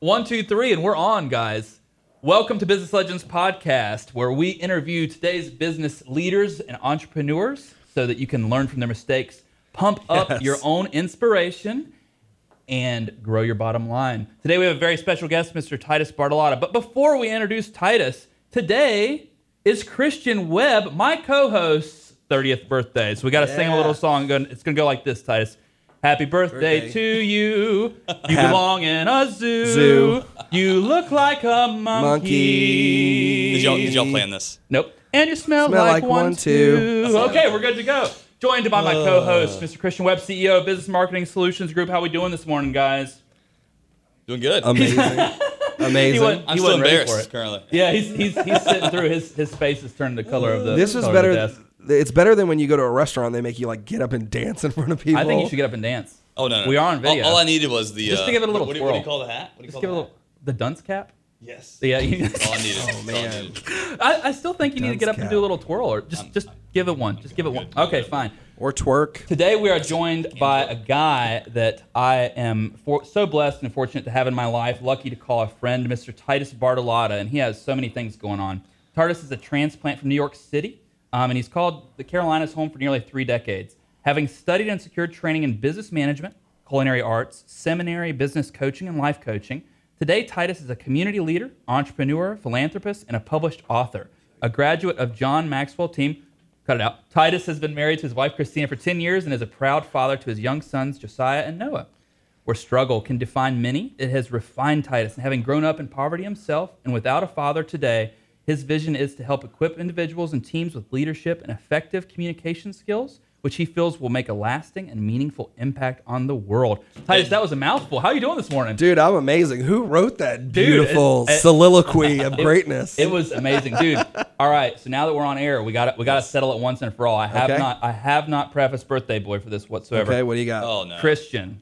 One, two, three, and we're on, guys. Welcome to Business Legends Podcast, where we interview today's business leaders and entrepreneurs so that you can learn from their mistakes, pump up Yes. your own inspiration, and grow your bottom line. Today we have a very special guest, Mr. Titus Bartolotta. But before we introduce Titus, today is Christian Webb, my co-host's 30th birthday. So we got to sing a little song. It's going to go like this, Titus. Happy birthday, Birthday. to you. You Hap- belong in a zoo. Zoo. You look like a monkey. Monkey. Did y'all, did y'all plan this? Nope. And you smell, Smell like, like one, one, too. too. Okay, we're good to go. Joined by my co-host, uh. Mr. Christian Webb, CEO of Business Marketing Solutions Group. How we doing this morning, guys? Doing good. Amazing. Amazing. He went- I'm he still wasn't ready for embarrassed it. currently. Yeah, he's he's he's sitting through his his face is turned the color of the. this is color of the better. desk. It's better than when you go to a restaurant. They make you like get up and dance in front of people. I think you should get up and dance. Oh no, no. We are on video. All, all I needed was the. Just uh, to give it a little what, what, do you- what do you call the hat? What do you Just call give a the little the dunce cap. Yes. Yeah, you, All I needed. Oh man. I, I still think you need to get up and do a little twirl, or just just give it one. Just give it one. Okay, fine. or twerk. Today we are joined by a guy that I am for, so blessed and fortunate to have in my life. Lucky to call a friend, Mr. Titus Bartolotta, and he has so many things going on. Titus is a transplant from New York City, um, and he's called the Carolinas home for nearly three decades. Having studied and secured training in business management, culinary arts, seminary, business coaching, and life coaching, today Titus is a community leader, entrepreneur, philanthropist, and a published author. A graduate of John Maxwell team Cut it out. Titus has been married to his wife Christina for 10 years and is a proud father to his young sons Josiah and Noah. Where struggle can define many, it has refined Titus. And having grown up in poverty himself and without a father today, his vision is to help equip individuals and teams with leadership and effective communication skills, which he feels will make a lasting and meaningful impact on the world. Titus, that was a mouthful. How are you doing this morning? Dude, I'm amazing. Who wrote that beautiful it- it- soliloquy of greatness? It was amazing, dude. All right, so now that we're on air, we got to we got to settle it once and for all. I have Okay. not I have not prefaced birthday boy for this whatsoever. okay, what do you got? Oh no. Christian,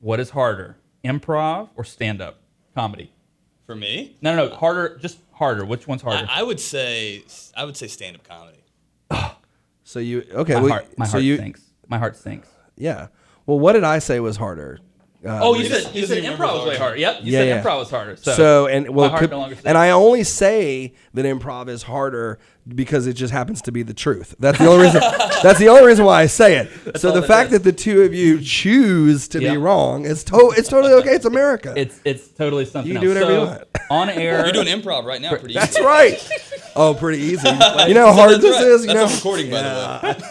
what is harder, improv or stand up comedy? For me, No, no, no, harder, just harder. Which one's harder? I, I would say I would say stand up comedy. So you okay? my well, heart, my so heart you sinks. My heart sinks. yeah. Well, what did I say was harder? Uh, Oh, you said doesn't- you doesn't said improv remember was the way harder. Yep, you Yeah, said yeah. improv was harder. So, So, and well, my heart could- no longer sinks. and I only say that improv is harder because it just happens to be the truth. That's the only reason. that's the only reason why I say it. so the fact is. that the two of you choose to Yeah. be wrong is to- it's totally okay. It's America. it's it's totally something. You can do else. whatever you want. on air. You're doing improv right now, pretty easy. that's easy. right. Oh, pretty easy. You know how hard That's this right. is. You That's know. a recording, by the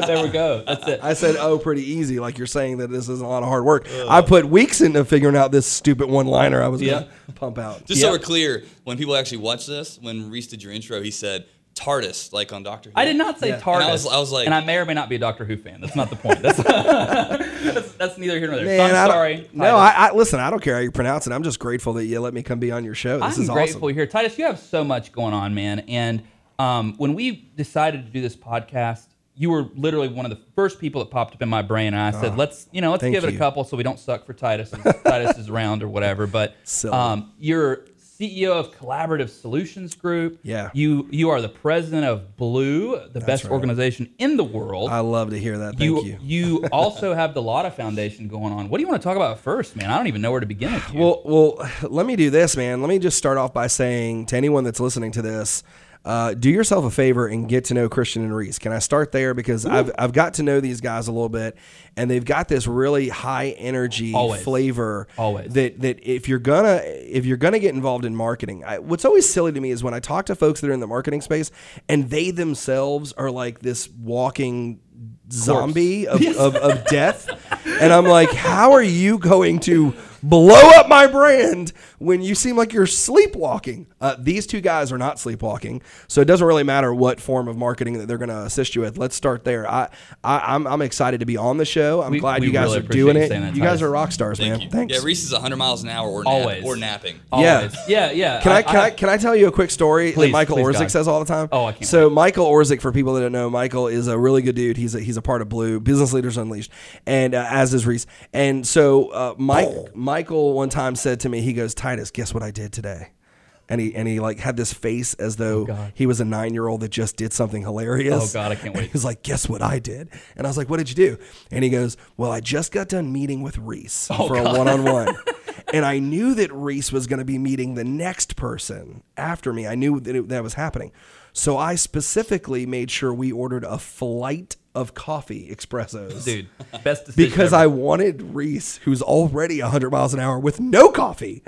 way. there we go. That's it. I said, "Oh, pretty easy." Like you're saying that this is a lot of hard work. I put weeks into figuring out this stupid one-liner I was Yeah. going to pump out. Just Yeah. so we're clear, when people actually watch this, when Reese did your intro, he said TARDIS, like on Doctor Who. I did not say Yeah. TARDIS. And I was- I was like- and I may or may not be a Doctor Who fan. That's not the point. That's that's, that's neither here nor there. Man, so I I'm sorry. No, I, I listen. I don't care how you pronounce it. I'm just grateful that you let me come be on your show. This I'm is grateful awesome. you're here. Titus, you have so much going on, man. And um, when we decided to do this podcast, you were literally one of the first people that popped up in my brain. And I said, let's, you know, let's Ah, give it a couple so we don't suck for Titus. Titus is around or whatever. But um, you're CEO of Collaborative Solutions Group. Yeah. You you are the president of Blue, the best right. organization in the world. I love to hear that. Thank you you. you also have the Lotta Foundation going on. What do you want to talk about first, man? I don't even know where to begin with you. Well, well, let me do this, man. Let me just start off by saying to anyone that's listening to this, uh, do yourself a favor and get to know Christian and Reese. Can I start there because I've I've got to know these guys a little bit, and they've got this really high energy Always. flavor. Always. that that if you're gonna if you're gonna get involved in marketing, I, what's always silly to me is when I talk to folks that are in the marketing space and they themselves are like this walking zombie of, of, of death. And I'm like, how are you going to blow up my brand when you seem like you're sleepwalking? Uh, these two guys are not sleepwalking. So it doesn't really matter what form of marketing that they're going to assist you with. Let's start there. I, I, I'm, I'm excited to be on the show. I'm We- glad we you guys really are doing it. You guys are rock stars, Thank man. you. Thanks. Yeah, Reese is 100 miles an hour or, Always. nap, or napping. Yeah. Always. Yeah, yeah. Can I, can I, can I tell you a quick story Please, that Michael please, Orzik God. says all the time? Oh, I can't So Michael Orzik, for people that don't know, Michael is a really good dude. He's a, he's a part of Blue Business Leaders Unleashed, and uh, as is Reese. And so uh, Mike Michael one time said to me, he goes, Titus, guess what I did today? And he and he like had this face as though Oh, God. he was a nine year old that just did something hilarious. Oh, God, I can't wait. He was like, "Guess what I did?" And I was like, "What did you do?" And he goes, "Well, I just got done meeting with Reese Oh, for a one on one." and I knew that Reese was going to be meeting the next person after me. I knew that it, that was happening. So I specifically made sure we ordered a flight of coffee espressos. Dude, best decision because ever. I wanted Reese, who's already 100 miles an hour with no coffee,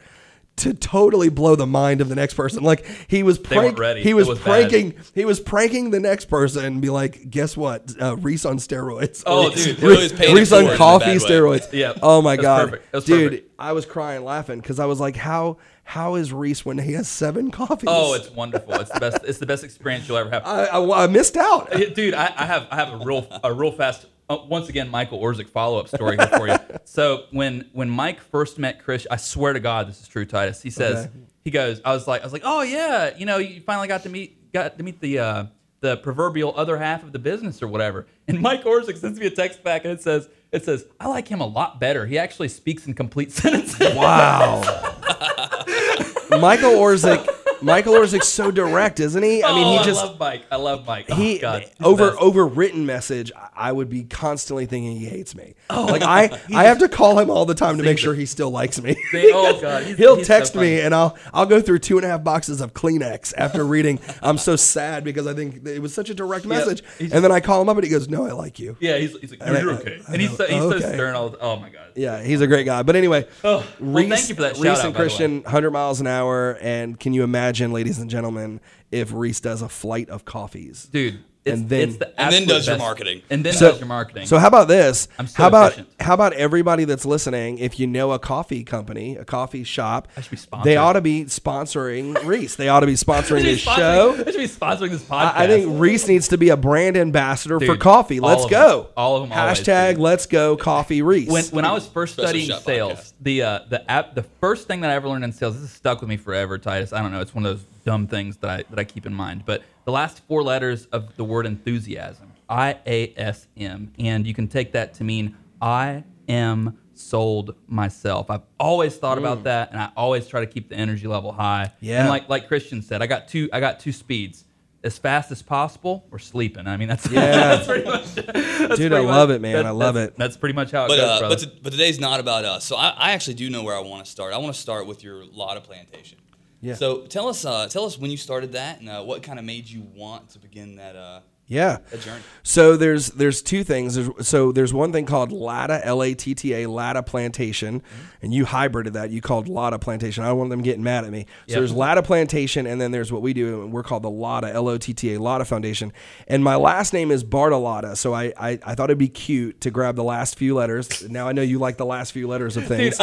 to totally blow the mind of the next person. Like he was prank, he was, was bad. pranking he was pranking the next person and be like, guess what? Uh, Reese on steroids. Oh, Reese- dude. really was paying it Reese on forward in a coffee steroids. Yeah. Oh my god. Dude, perfect. I was crying laughing because I was like, how how is Reese when he has seven coffees? Oh, it's wonderful. It's the best. It's the best experience you'll ever have. I, I, I missed out. Dude, I, I have I have a real a real fast uh, once again Michael Orzik follow up story here for you. So when when Mike first met Chris, I swear to God this is true, Titus. He says Okay. he goes, I was like I was like, oh yeah, you know, you finally got to meet got to meet the uh, the proverbial other half of the business or whatever. And Mike Orzik sends me a text back and it says it says I like him a lot better. He actually speaks in complete sentences. Wow. Michael Orzik. Michael Orzik's so direct, isn't he? I mean, Oh, he just I love Mike. I love Mike. Oh, he God, over best. over written message. I- I would be constantly thinking he hates me. Oh. like I, I have to call him all the time to make sure he still likes me. Oh, God, he's- he'll he's text funny. me and I'll I'll go through two and a half boxes of Kleenex after reading. I'm so sad because I think it was such a direct message. He's- and then I call him up and he goes, "No, I like you." Yeah, he's, he's like, And you're okay. I And he's so, he's Okay. so stern. All the, oh my god. Yeah, he's a great guy. But anyway, Oh, well, thank you for that Reese shout out, and by the way. Christian, 100 miles an hour. And can you imagine, ladies and gentlemen, if Reese does a flight of coffees? dude. It's, And then- it's the And then absolute does your marketing. And then So, does your marketing. so how about this? I'm so how about efficient. how about everybody that's listening? If you know a coffee company, a coffee shop, be they ought to be sponsoring Reese. They ought to be sponsoring this should show. They should be sponsoring this podcast. I I think Reese needs to be a brand ambassador for coffee. Let's of go. them. All of them Hashtag dude. Let's go coffee Reese. when when I was first Special studying sales, podcast. the uh, the app, the first thing that I ever learned in sales, this has stuck with me forever, Titus. I don't know, it's one of those dumb things that I that I keep in mind. But the last four letters of the word enthusiasm, I A S M, and you can take that to mean I am sold myself. I've always thought about that, and I always try to keep the energy level high. Yeah. and like like Christian said, I got two I got two speeds. As fast as possible, or sleeping. I mean, that's Yeah. that's pretty much. that's Dude, pretty I love it, man. that- I love that's- it. That's pretty much how it But goes, uh, brother. but, to, but today's not about us. So I, I actually do know where I want to start. I want to start with your Lotta plantation. Yeah. So tell us, uh, tell us when you started that and uh, what kind of made you want to begin that uh, yeah. that journey. So there's there's two things. There's, so there's one thing called Latta L A T T A Latta Plantation, Mm-hmm. and you hybrided that. You called Latta Plantation. I don't want them getting mad at me. So Yep. there's Latta Plantation, and then there's what we do, and we're called the Lotta L O T T A Lotta Foundation. And my last name is Bartolotta, so I, I I thought it'd be cute to grab the last few letters. Now I know you like the last few letters of things.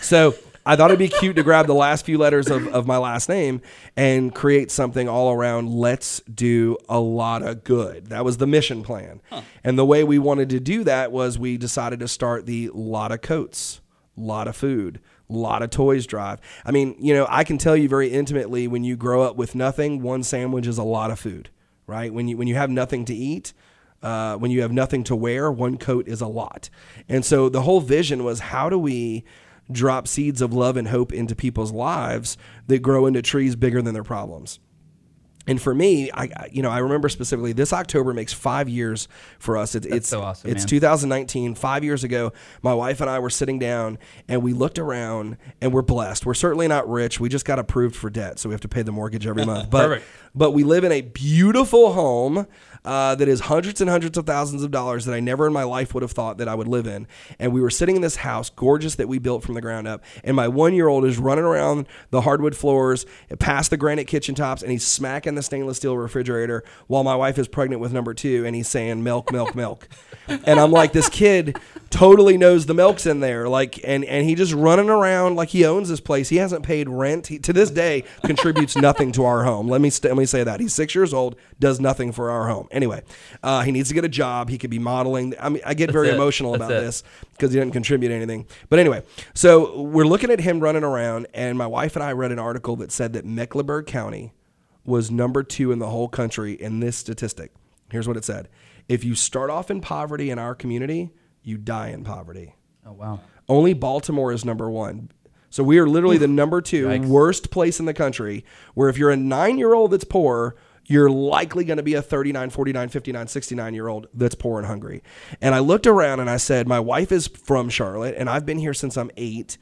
so I thought it'd be cute to grab the last few letters of, of my last name and create something all around let's do a lot of good. That was the mission plan. And the way we wanted to do that was we decided to start the lot of coats, lot of food, lot of toys drive. I mean, you know, I can tell you very intimately when you grow up with nothing, one sandwich is a lot of food, right? When you when you have nothing to eat, uh, when you have nothing to wear, one coat is a lot. And so the whole vision was how do we drop seeds of love and hope into people's lives that grow into trees bigger than their problems? And for me, I you know I remember specifically this October makes five years for us. It's it's so awesome, it's man. 2019. Five years ago, my wife and I were sitting down and we looked around and we're blessed. We're certainly not rich. We just got approved for debt, so we have to pay the mortgage every month. But Perfect. But we live in a beautiful home uh, that is hundreds and hundreds of thousands of dollars that I never in my life would have thought that I would live in. And we were sitting in this house, gorgeous that we built from the ground up. And my one year old is running around the hardwood floors, past the granite kitchen tops, and he's smacking the stainless steel refrigerator while my wife is pregnant with number two, and he's saying milk, milk, milk. and I'm like, this kid totally knows the milk's in there, like, and and he just running around like he owns this place. He hasn't paid rent. He, to this day, contributes nothing to our home. Let me st- let me say that he's six years old, does nothing for our home. Anyway, uh, he needs to get a job. He could be modeling. I mean, I get very it. emotional That's about it. this because he doesn't contribute anything. But anyway, so we're looking at him running around, and my wife and I read an article that said that Mecklenburg County was number two in the whole country in this statistic. Here's what it said: If you start off in poverty in our community, you die in poverty. oh wow. Only Baltimore is number one. So we are literally the number two Yikes. worst place in the country where if you're a nine year old that's poor, you're likely going to be a 39, 49, 59, 69 year old that's poor and hungry. And I looked around and I said, My wife is from Charlotte and I've been here since I'm eight.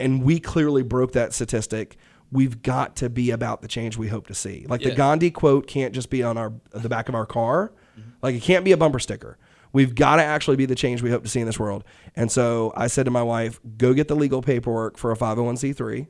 and we clearly broke that statistic. We've got to be about the change we hope to see. Like the Gandhi quote can't just be on our the back of our car. Mm-hmm. Like it can't be a bumper sticker. We've got to actually be the change we hope to see in this world. And so I said to my wife, "Go get the legal paperwork for a 501c3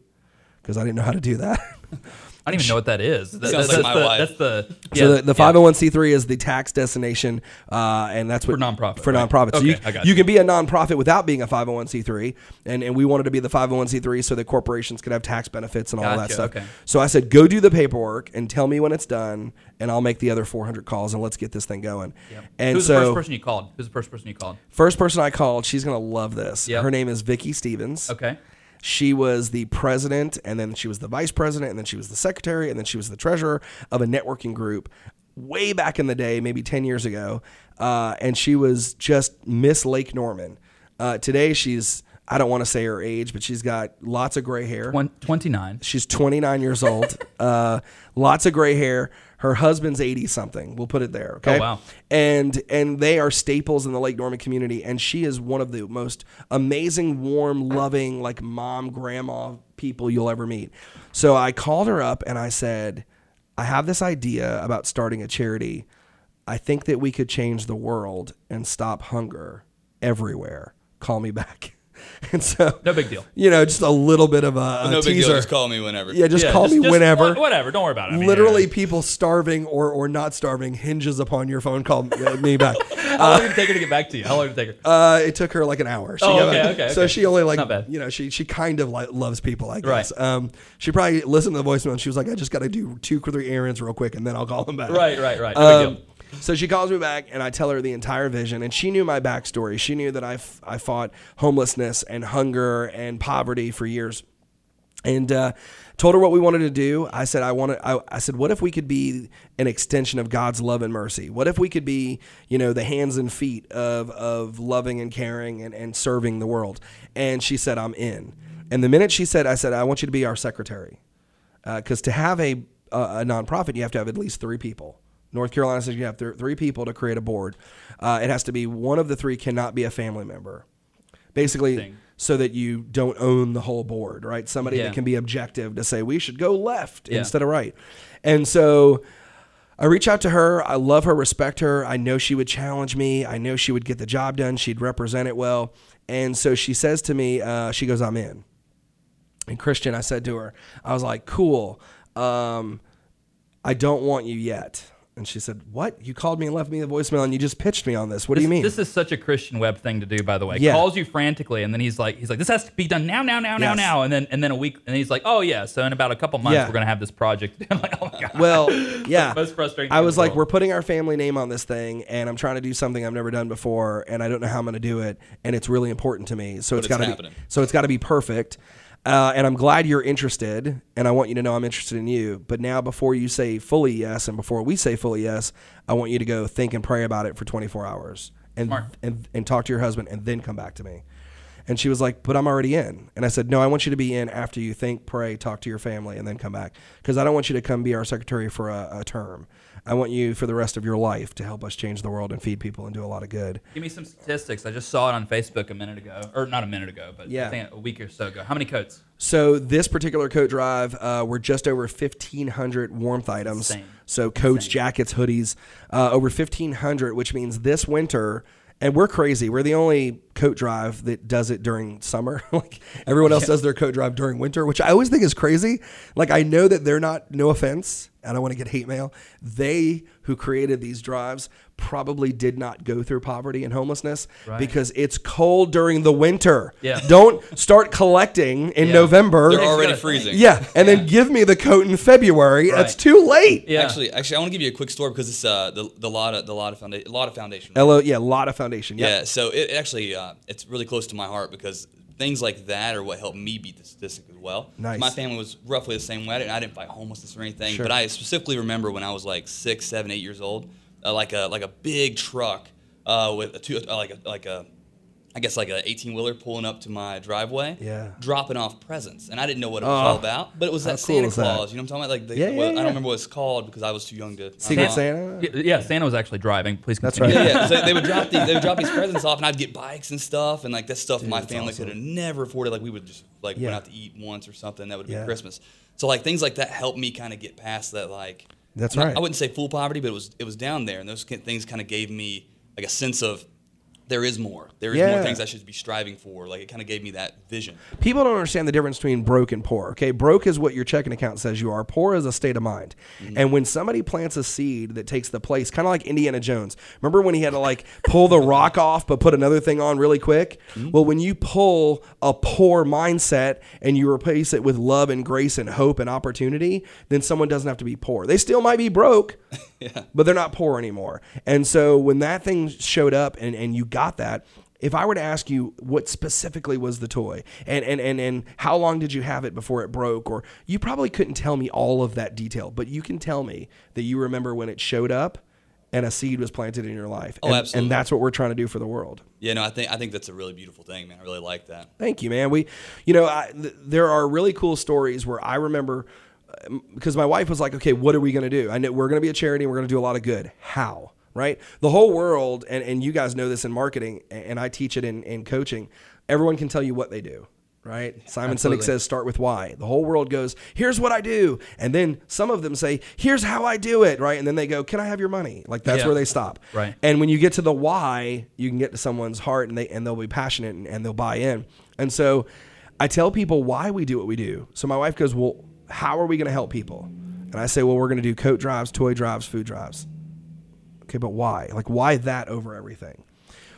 because I didn't know how to do that." I don't even know what that is. That- Sounds that's, like my the, wife. that's the So yeah, the, the 501c3 is the tax destination, uh, and that's what For nonprofit, For right. nonprofit, so Okay, you, I got you you. can be a nonprofit without being a 501c3, and, and we wanted to be the 501c3 so that corporations could have tax benefits and all that Gotcha, stuff. okay. So I said, go do the paperwork and tell me when it's done, and I'll make the other 400 calls and let's get this thing going. And Who's so the first person you called? Who's the first person you called? first person I called, she's gonna love this. Yep. Her name is Vicky Stevens. Okay. She was the president, and then she was the vice president, and then she was the secretary, and then she was the treasurer of a networking group way back in the day, maybe 10 years ago. Uh, and she was just Miss Lake Norman. Uh, today, she's, I don't want to say her age, but she's got lots of gray hair. One, 29. She's 29 years old, uh, lots of gray hair. Her husband's 80 something. We'll put it there. Okay. Oh, wow. And and they are staples in the Lake Norman community. And she is one of the most amazing, warm, loving, like mom, grandma people you'll ever meet. So I called her up and I said, I have this idea about starting a charity. I think that we could change the world and stop hunger everywhere. Call me back. And so, No big deal. you know, just a little bit of a, a no big teaser. deal. Just call me whenever. Yeah, just Yeah, call me whenever. wha- Whatever. Don't worry about it. I mean, Literally, yeah. people starving or, or not starving hinges upon your phone call uh, me back. How long did it take her to get back to you? How long did it take her? Uh, it took her like an hour. She Oh, got okay, back. okay, So okay. she only like Not bad. you know she she kind of like loves people like Right. this. Um, she probably listened to the voicemail and she was like, I just got to do two or three errands real quick and then I'll call them back. Right, right, right. No big Um, deal. So she calls me back and I tell her the entire vision and she knew my backstory. She knew that I, f- I fought homelessness and hunger and poverty for years and uh, told her what we wanted to do. I said, I wanted. I, I said, what if we could be an extension of God's love and mercy? What if we could be, you know, the hands and feet of of loving and caring and, and serving the world? And she said, I'm in. And the minute she said, I said, I want you to be our secretary, because to have a a nonprofit, you have to have at least three people. North Carolina says you have th- three people to create a board. Uh, it has to be one of the three cannot be a family member basically Thing. so that you don't own the whole board, right? Somebody Yeah. that can be objective to say we should go left Yeah. instead of right. And so I reach out to her. I love her, respect her. I know she would challenge me. I know she would get the job done. She'd represent it well. And so she says to me, uh, she goes, I'm in. And Christian, I said to her, I was like, cool. Um, I don't want you yet. And she said, What? You called me and left me a voicemail and you just pitched me on this. What do you mean? This is such a Christian Webb thing to do, by the way. Yeah. Calls you frantically, and then he's like, he's like, this has to be done now, now, now, now, Yes. now, and then and then a week, and he's like, oh yeah, so in about a couple months, Yeah. we're gonna have this project. I'm like, oh my god. Well, yeah. most frustrating I thing in was the like, world. we're putting our family name on this thing, and I'm trying to do something I've never done before, and I don't know how I'm going to do it, and it's really important to me. So it's it's got to be happening. so it's got to be perfect. Uh, and I'm glad you're interested, and I want you to know I'm interested in you. But now, before you say fully yes, and before we say fully yes, I want you to go think and pray about it for 24 hours, and Smart. and and talk to your husband, and then come back to me. And she was like, "But I'm already in." And I said, "No, I want you to be in after you think, pray, talk to your family, and then come back. Because I don't want you to come be our secretary for a, a term. I want you for the rest of your life to help us change the world and feed people and do a lot of good." Give me some statistics. I just saw it on Facebook a minute ago, or not a minute ago, but Yeah. I think a week or so ago. How many coats? So this particular coat drive, uh, we're just over 1,500 warmth items. Insane. So coats, jackets, hoodies, uh, over 1,500, which means this winter. And we're crazy. We're the only coat drive that does it during summer. like everyone else does their coat drive during winter, which I always think is crazy. Like I know that they're not. No offense, I don't want to get hate mail. They who created these drives probably did not go through poverty and homelessness Right. because it's cold during the winter. Yeah. Don't start collecting in Yeah. November. They're already freezing. Yeah, and then give me the coat in February. That's too late. Yeah. Actually, actually, I want to give you a quick story because it's uh, the the Lotta the Lotta Foundation. Lotta Foundation. Hello, yeah, a lot of foundation. Yeah. Yeah, so it actually uh, it's really close to my heart because things like that are what helped me beat the statistic as well. Nice. My family was roughly the same way. I didn't, I didn't fight homelessness or anything, Sure. but I specifically remember when I was like six, seven, eight years old, uh, like a like a big truck uh, with a two, uh, like a like a I guess like an 18 wheeler pulling up to my driveway, Yeah. dropping off presents, and I didn't know what it was Oh, all about, but it was how that cool Santa is that? Claus. You know what I'm talking about? Like, the, Yeah, yeah, well, I don't remember what it's called because I was too young to. Secret Santa. Yeah, yeah, Santa was actually driving. Please That's continue. right. Yeah, yeah. So they would drop these, they would drop these presents off, and I'd get bikes and stuff, and like that stuff my family awesome. could have never afforded. Like we would just like Yeah. went out to eat once or something. That would be Yeah. Christmas. So like things like that helped me kind of get past that. Like That's not- right. I wouldn't say full poverty, but it was it was down there, and those things kind of gave me like a sense of there is more. There is Yeah. more things I should be striving for. Like it kind of gave me that vision. People don't understand the difference between broke and poor. Okay, broke is what your checking account says you are. Poor is a state of mind. Mm-hmm. And when somebody plants a seed that takes the place, kind of like Indiana Jones. Remember when he had to like pull the rock off but put another thing on really quick? Mm-hmm. Well, when you pull a poor mindset and you replace it with love and grace and hope and opportunity, then someone doesn't have to be poor. They still might be broke, but they're not poor anymore. And so when that thing showed up and, and you got that, if I were to ask you what specifically was the toy and, and, and, and how long did you have it before it broke, or you probably couldn't tell me all of that detail, but you can tell me that you remember when it showed up and a seed was planted in your life. Oh, and, absolutely. And that's what we're trying to do for the world. Yeah, no, I think I think that's a really beautiful thing, man. I really like that. Thank you, man. We, you know, I, th- there are really cool stories where I remember uh, because my wife was like, "Okay, what are we going to do? I know we're going to be a charity. and We're going to do a lot of good. How? Right? The whole world, and and you guys know this in marketing, and I teach it in in coaching. Everyone can tell you what they do. Right? Simon Sinek says, "Start with why." The whole world goes, "Here's what I do," and then some of them say, "Here's how I do it." Right? And then they go, "Can I have your money?" Like that's Yeah. where they stop. Right. And when you get to the why, you can get to someone's heart and they and they'll be passionate and, and they'll buy in. And so I tell people why we do what we do. So my wife goes, Well, how are we going to help people? And I say, Well, we're going to do coat drives, toy drives, food drives. Okay, but why? Like, why that over everything?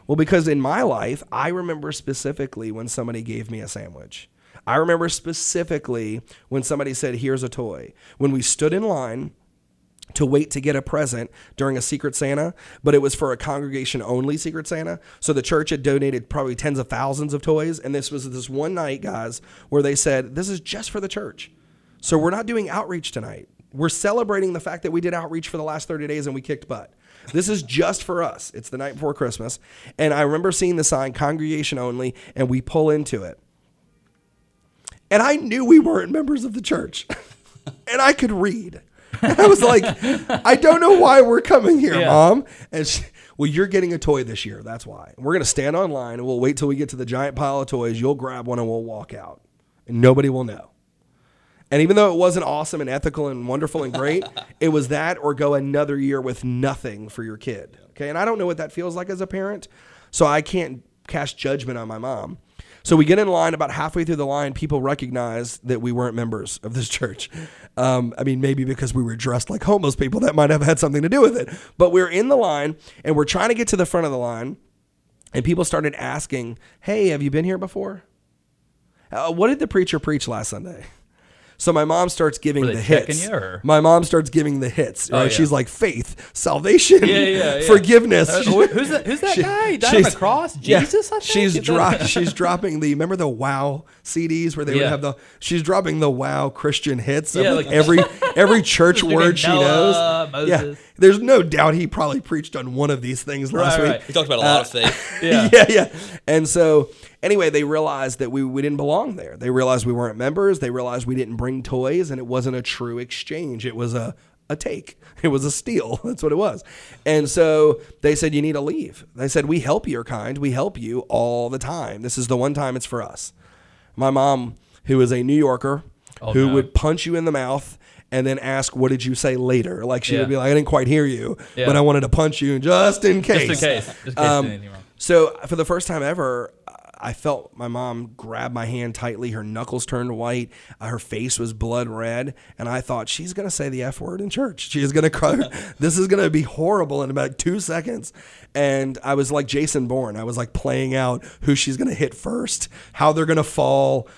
Well, because in my life, I remember specifically when somebody gave me a sandwich. I remember specifically when somebody said, Here's a toy. When we stood in line to wait to get a present during a Secret Santa, but it was for a congregation only Secret Santa. So the church had donated probably tens of thousands of toys. And this was this one night, guys, where they said, This is just for the church. So we're not doing outreach tonight. We're celebrating the fact that we did outreach for the last 30 days and we kicked butt. This is just for us. It's the night before Christmas. And I remember seeing the sign, congregation only, and we pull into it. And I knew we weren't members of the church. and I could read. And I was like, I don't know why we're coming here, Yeah. mom. And she, well, you're getting a toy this year. That's why. We're going to stand online and we'll wait till we get to the giant pile of toys. You'll grab one and we'll walk out. And nobody will know. And even though it wasn't awesome and ethical and wonderful and great, it was that or go another year with nothing for your kid. Okay. And I don't know what that feels like as a parent. So I can't cast judgment on my mom. So we get in line about halfway through the line. People recognize that we weren't members of this church. Um, I mean, maybe because we were dressed like homeless people, that might have had something to do with it. But we're in the line and we're trying to get to the front of the line. And people started asking, Hey, have you been here before? Uh, what did the preacher preach last Sunday? So my mom starts giving the hits. My mom starts giving the hits. Right? yeah. She's like faith, salvation, Yeah, yeah, forgiveness. Uh, who's that? Who's that She- guy? He died on the cross. Jesus. I think? she's dro- she's dropping the remember the Wow CDs where they would have the she's dropping the Wow Christian hits of Yeah, like like- every every church word she Noah, knows. Yeah, there's no doubt he probably preached on one of these things last Right, week. right. He talked about a lot of uh, faith. Yeah. yeah, yeah. And so anyway, they realized that we, we didn't belong there. They realized we weren't members. They realized we didn't bring toys and it wasn't a true exchange. It was a, a take. It was a steal. That's what it was. And so they said, you need to leave. They said, we help your kind. We help you all the time. This is the one time it's for us. My mom, who is a New Yorker, Oh, who no. would punch you in the mouth and then ask, what did you say later? Like she Yeah. would be like, I didn't quite hear you, Yeah. but I wanted to punch you just in case. Just in case. Just in case Um. So for the first time ever, I felt my mom grab my hand tightly. Her knuckles turned white. Uh, her face was blood red, and I thought she's gonna say the f word in church. She is gonna cry. this is gonna be horrible in about two seconds. And I was like Jason Bourne. I was like playing out who she's gonna hit first, how they're gonna fall.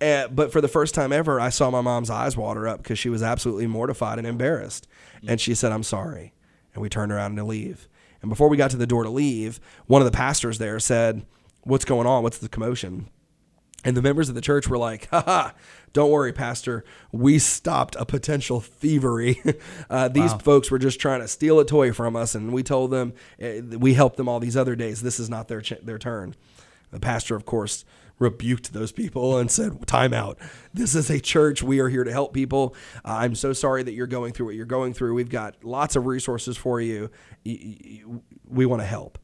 Uh, but for the first time ever, I saw my mom's eyes water up because she was absolutely mortified and embarrassed. And she said, "I'm sorry." And we turned around to leave. And before we got to the door to leave, one of the pastors there said, What's going on? What's the commotion? And the members of the church were like, haha, don't worry, Pastor. We stopped a potential thievery. uh, these folks were just trying to steal a toy from us, and we told them uh, we helped them all these other days. This is not their, ch- their turn. The pastor, of course, rebuked those people and said, Time out. This is a church. We are here to help people. Uh, I'm so sorry that you're going through what you're going through. We've got lots of resources for you. We want to help.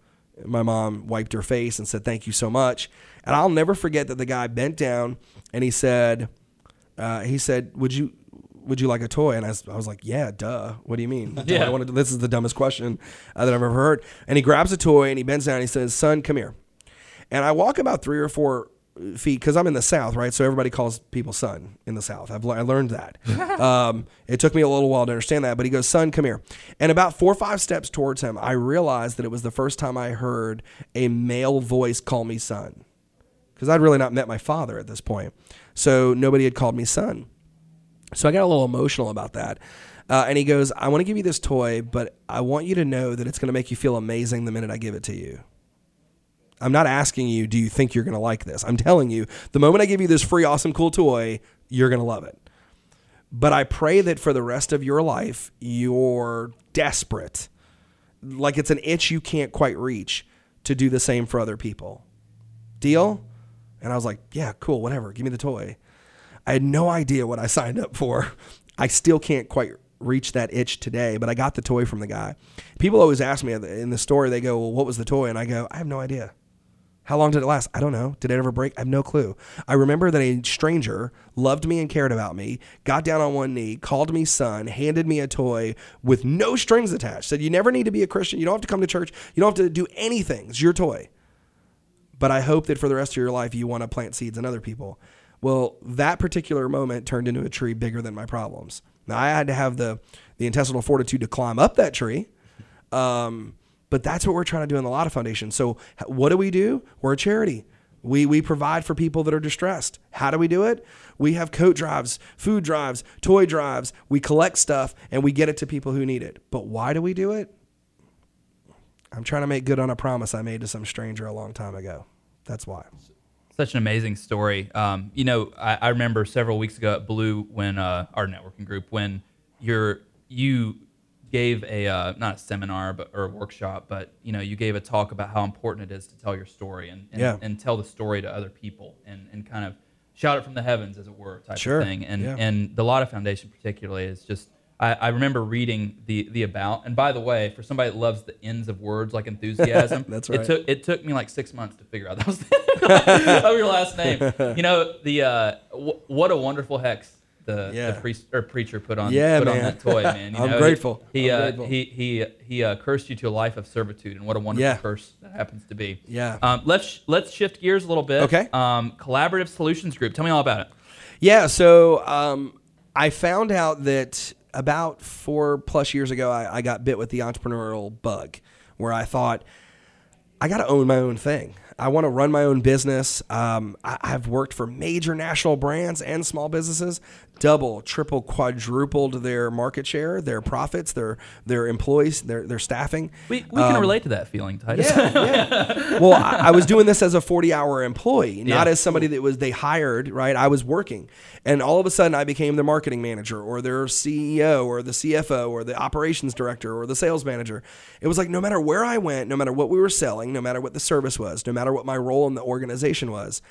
My mom wiped her face and said, Thank you so much. And I'll never forget that the guy bent down and he said, uh, he said, "Would you would you like a toy?" And I was, I was like, "Yeah, duh. What do you mean? Yeah. I wanted to, this is the dumbest question uh, that I've ever heard." And he grabs a toy and he bends down and he says, "Son, come here." And I walk about three or four feet because I'm in the South, right? So everybody calls people son in the South. I've I learned that. um, it took me a little while to understand that, but he goes, "Son, come here." And about four or five steps towards him, I realized that it was the first time I heard a male voice call me son because I'd really not met my father at this point. So nobody had called me son. So I got a little emotional about that. Uh, and he goes, I want to give you this toy, but I want you to know that it's going to make you feel amazing the minute I give it to you. I'm not asking you, do you think you're going to like this? I'm telling you, the moment I give you this free, awesome, cool toy, you're going to love it. But I pray that for the rest of your life, you're desperate, like it's an itch you can't quite reach to do the same for other people. Deal? And I was like, yeah, cool, whatever. Give me the toy. I had no idea what I signed up for. I still can't quite reach that itch today, but I got the toy from the guy. People always ask me in the store, they go, well, what was the toy? And I go, I have no idea. How long did it last? I don't know. Did it ever break? I have no clue. I remember that a stranger loved me and cared about me, got down on one knee, called me son, handed me a toy with no strings attached, said, You never need to be a Christian. You don't have to come to church. You don't have to do anything. It's your toy but I hope that for the rest of your life you want to plant seeds in other people. Well, that particular moment turned into a tree bigger than my problems. Now I had to have the the intestinal fortitude to climb up that tree. Um, but that's what we're trying to do in the Lotta Foundation. So what do we do? We're a charity. We, we provide for people that are distressed. How do we do it? We have coat drives, food drives, toy drives. We collect stuff and we get it to people who need it. But why do we do it? I'm trying to make good on a promise I made to some stranger a long time ago. That's why. Such an amazing story. Um, you know, I, I, remember several weeks ago at Blue when uh, our networking group when you're you gave a uh, not a seminar but or a workshop, but you know you gave a talk about how important it is to tell your story and and, yeah. and tell the story to other people and, and kind of shout it from the heavens as it were type sure. of thing. And yeah. and the Lotta Foundation particularly is just I, I, remember reading the the about. And by the way, for somebody that loves the ends of words like enthusiasm, that's right. It took it took me like six months to figure out that was of your last name. You know the uh, w- what a wonderful hex the, yeah. the priest or preacher put on yeah, put man. on that toy, man. You I'm know, grateful. He he, I'm uh, grateful. he he he uh, cursed you to a life of servitude, and what a wonderful Yeah. curse that happens to be. Yeah. Um, let's let's shift gears a little bit. Okay. Um, collaborative solutions group. Tell me all about it. Yeah, so um, I found out that about four plus years ago, I, I got bit with the entrepreneurial bug where I thought, I got to own my own thing. I want to run my own business. Um, I, I've worked for major national brands and small businesses, double, triple, quadrupled their market share, their profits, their their employees, their their staffing. We, we can um, relate to that feeling, Titus. Yeah, yeah. well, I, I was doing this as a 40 hour employee, not Yeah. as somebody that was they hired, right? I was working. And all of a sudden I became their marketing manager or their CEO or the CFO or the operations director or the sales manager. It was like no matter where I went, no matter what we were selling, no matter what the service was, no matter what my role in the organization was,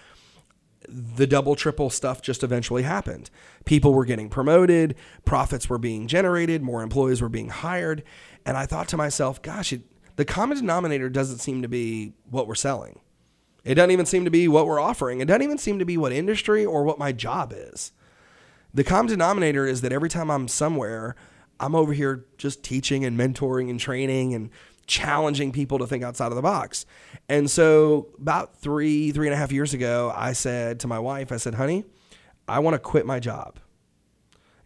the double triple stuff just eventually happened. People were getting promoted, profits were being generated, more employees were being hired, and I thought to myself, gosh, it, the common denominator doesn't seem to be what we're selling. It doesn't even seem to be what we're offering. It doesn't even seem to be what industry or what my job is. The common denominator is that every time I'm somewhere, I'm over here just teaching and mentoring and training and challenging people to think outside of the box. And so, about three, three and a half years ago, I said to my wife, I said, honey, I want to quit my job.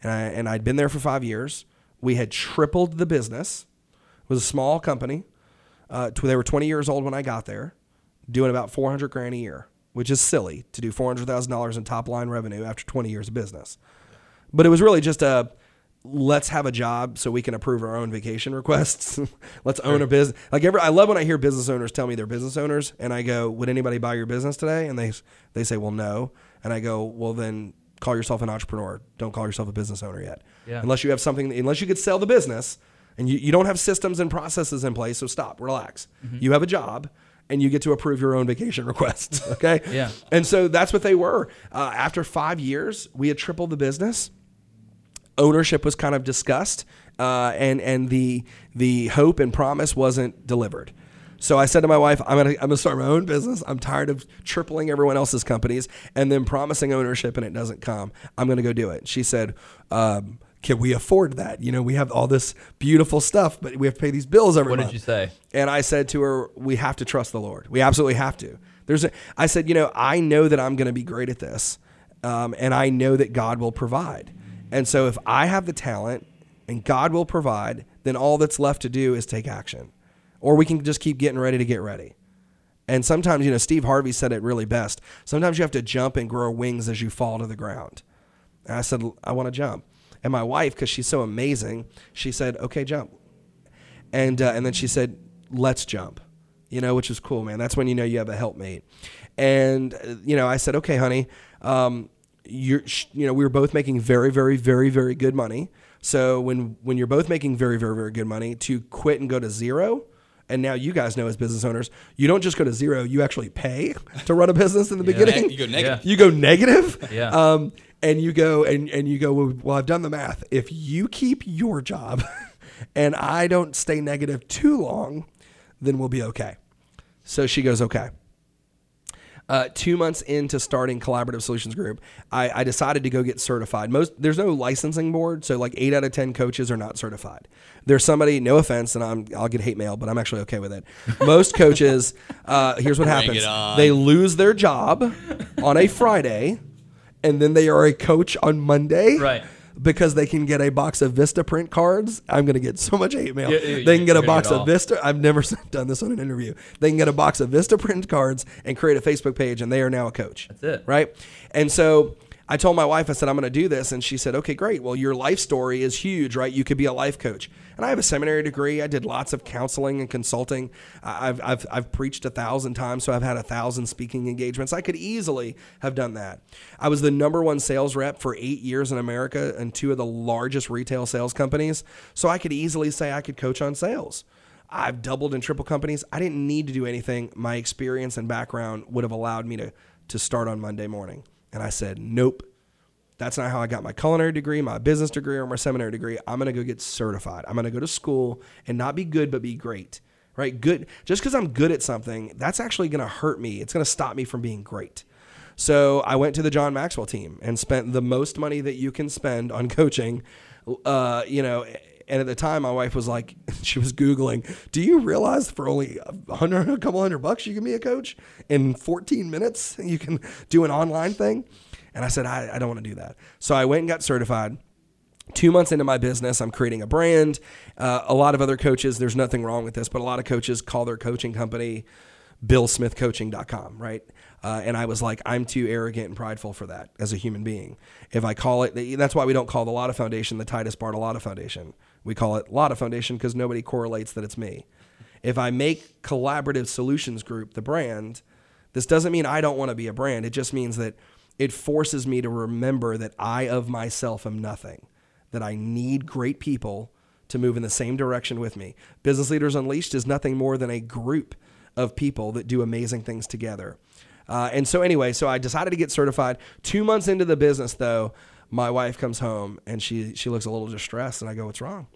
And, I, and I'd been there for five years. We had tripled the business. It was a small company. Uh, they were 20 years old when I got there, doing about 400 grand a year, which is silly to do $400,000 in top line revenue after 20 years of business. But it was really just a let's have a job so we can approve our own vacation requests. let's own a business. Like every, I love when I hear business owners tell me they're business owners, and I go, "Would anybody buy your business today?" And they they say, "Well, no." And I go, "Well, then call yourself an entrepreneur. Don't call yourself a business owner yet, Yeah. unless you have something. Unless you could sell the business, and you, you don't have systems and processes in place. So stop, relax. You have a job." and you get to approve your own vacation requests. Okay. Yeah. And so that's what they were. Uh, after five years, we had tripled the business. Ownership was kind of discussed, uh, and and the the hope and promise wasn't delivered. So I said to my wife, I'm gonna I'm gonna start my own business. I'm tired of tripling everyone else's companies and then promising ownership and it doesn't come. I'm gonna go do it. She said. Um, can we afford that? You know, we have all this beautiful stuff, but we have to pay these bills every What month. What did you say? And I said to her, we have to trust the Lord. We absolutely have to. There's a, I said, you know, I know that I'm going to be great at this. Um, and I know that God will provide. And so if I have the talent and God will provide, then all that's left to do is take action. Or we can just keep getting ready to get ready. And sometimes, you know, Steve Harvey said it really best. Sometimes you have to jump and grow wings as you fall to the ground. And I said, I want to jump. And my wife, because she's so amazing, she said, okay, jump. And, uh, and then she said, let's jump, you know, which is cool, man. That's when you know you have a helpmate. And, uh, you know, I said, okay, honey, um, you're, you know, we were both making very, very, very, very good money. So when, when you're both making very, very, very good money, to quit and go to zero, and now you guys know as business owners, you don't just go to zero, you actually pay to run a business in the beginning. You go negative. You go negative. Yeah. Um, and you go and, and you go, well, well, I've done the math. If you keep your job and I don't stay negative too long, then we'll be okay. So she goes, okay. Uh, two months into starting Collaborative Solutions Group, I, I decided to go get certified. Most there's no licensing board, so like eight out of ten coaches are not certified. There's somebody, no offense, and I'm I'll get hate mail, but I'm actually okay with it. Most coaches, uh, here's what Bring happens: they lose their job on a Friday, and then they are a coach on Monday, Right. Because they can get a box of Vistaprint cards. I'm going to get so much hate mail. Yeah, yeah, they can get a box get of. Vista. I've never done this on an interview. They can get a box of Vistaprint cards and create a Facebook page, and they are now a coach. That's it. Right. And so I told my wife, I said, I'm going to do this. And she said, okay, great. Well, your life story is huge, right? You could be a life coach. And I have a seminary degree. I did lots of counseling and consulting. I've, I've, I've preached a thousand times, so I've had a thousand speaking engagements. I could easily have done that. I was the number one sales rep for eight years in America and two of the largest retail sales companies. So I could easily say I could coach on sales. I've doubled and triple companies. I didn't need to do anything. My experience and background would have allowed me to, to start on Monday morning. And I said, nope. That's not how I got my culinary degree, my business degree, or my seminary degree. I'm going to go get certified. I'm going to go to school and not be good, but be great. Right? Good. Just because I'm good at something, that's actually going to hurt me. It's going to stop me from being great. So I went to the John Maxwell team and spent the most money that you can spend on coaching. Uh, you know, and at the time, my wife was like, she was Googling, do you realize for only a hundred, a couple hundred bucks, you can be a coach in 14 minutes? You can do an online thing. And I said, I, I don't want to do that. So I went and got certified. Two months into my business, I'm creating a brand. Uh, a lot of other coaches, there's nothing wrong with this, but a lot of coaches call their coaching company billsmithcoaching.com, right? Uh, and I was like, I'm too arrogant and prideful for that as a human being. If I call it, that's why we don't call the Lotta Foundation the Titus Bartolotta Foundation. We call it Lotta Foundation because nobody correlates that it's me. If I make Collaborative Solutions Group the brand, this doesn't mean I don't want to be a brand. It just means that it forces me to remember that I of myself am nothing, that I need great people to move in the same direction with me. Business Leaders Unleashed is nothing more than a group of people that do amazing things together. Uh, and so, anyway, so I decided to get certified. Two months into the business, though, my wife comes home and she she looks a little distressed, and I go, "What's wrong?"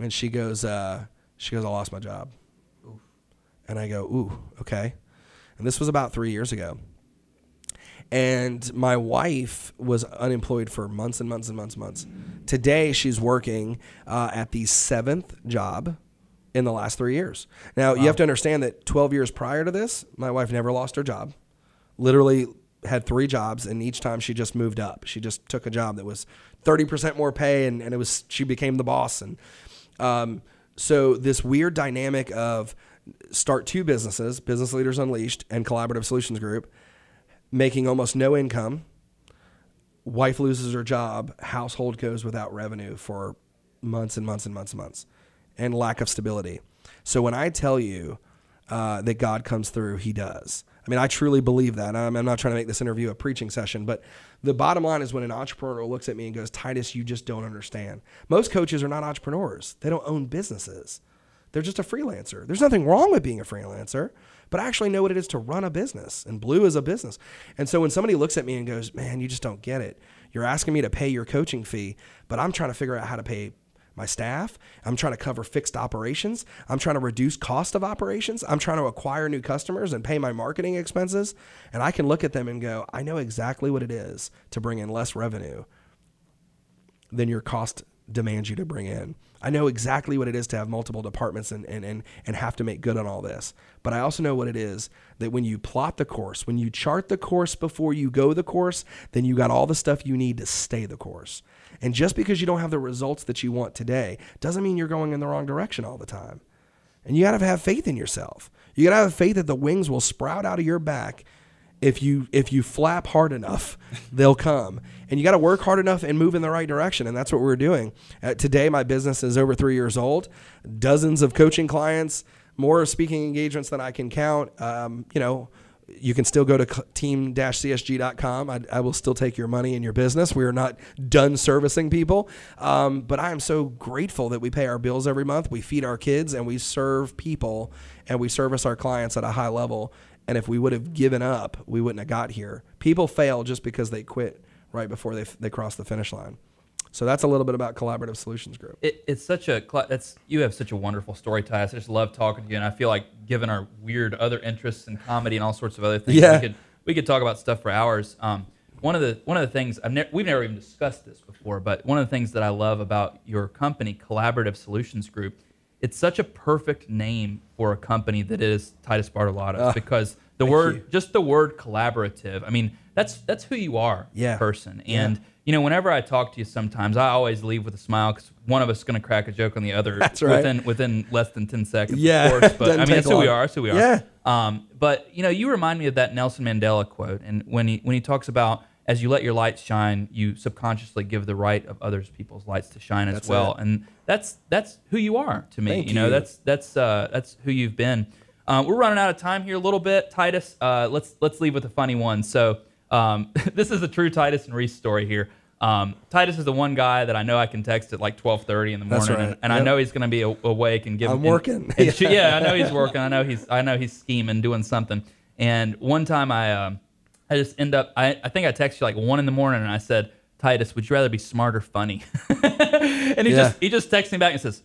And she goes, uh, "She goes, I lost my job." And I go, "Ooh, okay." And this was about three years ago. And my wife was unemployed for months and months and months and months. Today, she's working uh, at the seventh job in the last three years. Now, you have to understand that 12 years prior to this, my wife never lost her job. Literally had three jobs, and each time she just moved up. She just took a job that was 30% more pay, and, and it was she became the boss. And um, so this weird dynamic of start two businesses, Business Leaders Unleashed and Collaborative Solutions Group, making almost no income. Wife loses her job, household goes without revenue for months and months and months and months, and lack of stability. So when I tell you uh, that God comes through, He does. I mean, I truly believe that. I'm, I'm not trying to make this interview a preaching session, but the bottom line is when an entrepreneur looks at me and goes, Titus, you just don't understand. Most coaches are not entrepreneurs, they don't own businesses. They're just a freelancer. There's nothing wrong with being a freelancer, but I actually know what it is to run a business. And Blue is a business. And so when somebody looks at me and goes, man, you just don't get it. You're asking me to pay your coaching fee, but I'm trying to figure out how to pay my staff. I'm trying to cover fixed operations. I'm trying to reduce cost of operations. I'm trying to acquire new customers and pay my marketing expenses. And I can look at them and go, I know exactly what it is to bring in less revenue than your cost demands you to bring in. I know exactly what it is to have multiple departments and, and, and, and have to make good on all this. But I also know what it is that when you plot the course, when you chart the course before you go the course, then you got all the stuff you need to stay the course. And just because you don't have the results that you want today doesn't mean you're going in the wrong direction all the time. And you got to have faith in yourself. You got to have faith that the wings will sprout out of your back if you if you flap hard enough, they'll come. And you got to work hard enough and move in the right direction, and that's what we're doing. Uh, today, my business is over three years old, dozens of coaching clients, more speaking engagements than I can count. Um, you know, you can still go to team-csg.com. I, I, will still take your money and your business. We are not done servicing people, um, but I am so grateful that we pay our bills every month. We feed our kids and we serve people and we service our clients at a high level. And if we would have given up, we wouldn't have got here. People fail just because they quit right before they, they cross the finish line. So that's a little bit about Collaborative Solutions Group. It, it's such a that's you have such a wonderful story, Ty. I just love talking to you, and I feel like given our weird other interests in comedy and all sorts of other things, yeah. we could we could talk about stuff for hours. Um, one of the one of the things I've ne- we've never even discussed this before, but one of the things that I love about your company, Collaborative Solutions Group, it's such a perfect name for a company that is Titus Bartolotta uh, because the word you. just the word collaborative. I mean, that's that's who you are, yeah. person, and. Yeah you know, whenever I talk to you, sometimes I always leave with a smile because one of us is going to crack a joke on the other that's right. within within less than ten seconds. Yeah, of course. But I mean, that's who we are. That's who we are. Yeah. Um, but you know, you remind me of that Nelson Mandela quote, and when he when he talks about as you let your light shine, you subconsciously give the right of others people's lights to shine that's as well, it. and that's that's who you are to me. Thank you know, you. that's that's uh, that's who you've been. Um, we're running out of time here a little bit, Titus. Uh, let's let's leave with a funny one. So um, this is a true Titus and Reese story here. Um, Titus is the one guy that I know I can text at like twelve thirty in the morning, right. and, and I know he's going to be a- awake and give. I'm and- working. and- yeah, I know he's working. I know he's I know he's scheming, doing something. And one time I um, I just end up I, I think I texted you like one in the morning, and I said, Titus, would you rather be smart or funny? and he Yeah. just he just texts me back and says,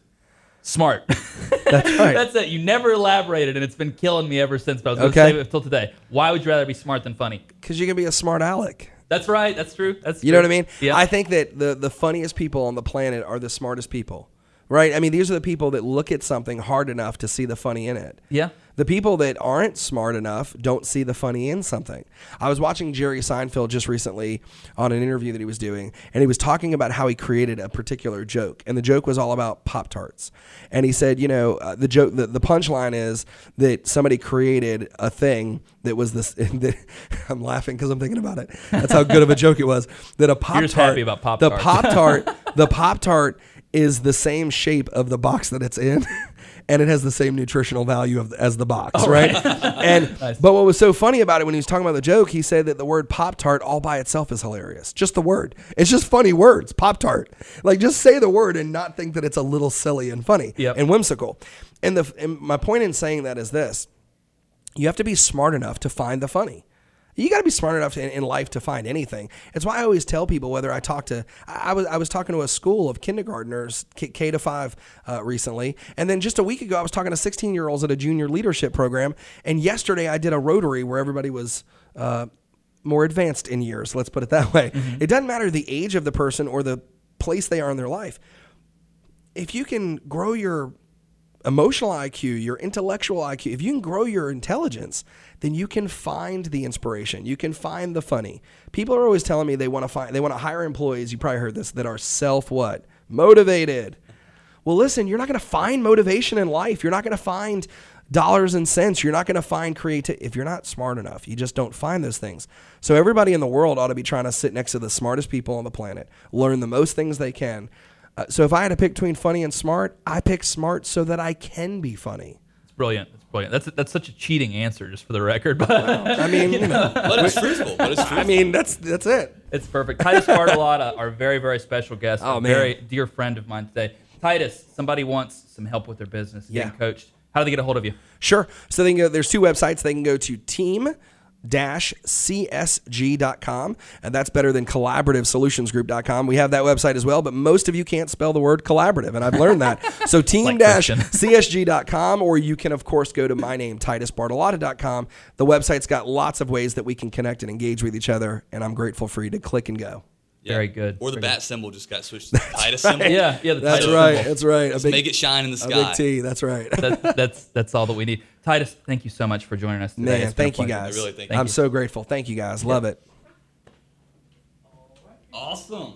smart. That's right. That's it. You never elaborated, and it's been killing me ever since. But I was going to Okay. save it until today. Why would you rather be smart than funny? Because you can be a smart aleck. That's right. That's true. That's You know what I mean? Yeah. I think that the the funniest people on the planet are the smartest people. Right? I mean, these are the people that look at something hard enough to see the funny in it. yeah. The people that aren't smart enough don't see the funny in something. I was watching Jerry Seinfeld just recently on an interview that he was doing, and he was talking about how he created a particular joke, and the joke was all about Pop Tarts. And he said, you know, uh, the joke, the, the punchline is that somebody created a thing that was this. That, I'm laughing because I'm thinking about it. That's how good of a joke it was. That a Pop Tart. You're just happy about the Pop-Tarts. Pop Tart, the Pop Tart is the same shape of the box that it's in. And it has the same nutritional value of, as the box, oh, right? and but what was so funny about it when he was talking about the joke, he said that the word Pop Tart all by itself is hilarious. Just the word. It's just funny words. Pop Tart. Like just say the word and not think that it's a little silly and funny Yep. and whimsical. And the and my point in saying that is this: you have to be smart enough to find the funny. You got to be smart enough in, in life to find anything. It's why I always tell people whether I talk to I, I was I was talking to a school of kindergartners K, K to five uh, recently, and then just a week ago I was talking to 16 year olds at a junior leadership program, and yesterday I did a Rotary where everybody was. Uh, more advanced in years, let's put it that way. It doesn't matter the age of the person or the place they are in their life. If you can grow your emotional IQ, your intellectual IQ, if you can grow your intelligence, then you can find the inspiration. You can find the funny. People are always telling me they want to find they want to hire employees, you probably heard this, that are self what? Motivated. Well, listen, you're not going to find motivation in life. You're not going to find dollars and cents. You're not going to find creativity if you're not smart enough. You just don't find those things. So everybody in the world ought to be trying to sit next to the smartest people on the planet, learn the most things they can. Uh, so if I had to pick between funny and smart, I pick smart so that I can be funny. It's brilliant. It's brilliant. That's that's such a cheating answer, just for the record. But I mean, you know, But it's truthful. But it's truthful. I mean, that's that's it. it's perfect. Titus Bartolotta, our very very special guest, Oh, a man. very dear friend of mine today. Titus, somebody wants some help with their business, Yeah. getting coached. How do they get a hold of you? Sure. So they can go, there's two websites. They can go to team csg.com and that's better than collaborativesolutionsgroup.com we have that website as well but most of you can't spell the word collaborative and i've learned that. So team Christian. csg.com or you can of course go to my name titusbartolotta.com the website's got lots of ways that we can connect and engage with each other and i'm grateful for you to click and go Very good. Or the Very bat symbol just got switched to the Titus symbol. Yeah, yeah. The that's Titus right symbol. that's right a Let's big, make it shine in the a sky. big t that's right That, that's that's all that we need. Titus, thank you so much for joining us today. man It's been a thank you guys I really think- i'm Thank so grateful thank you guys love it Awesome.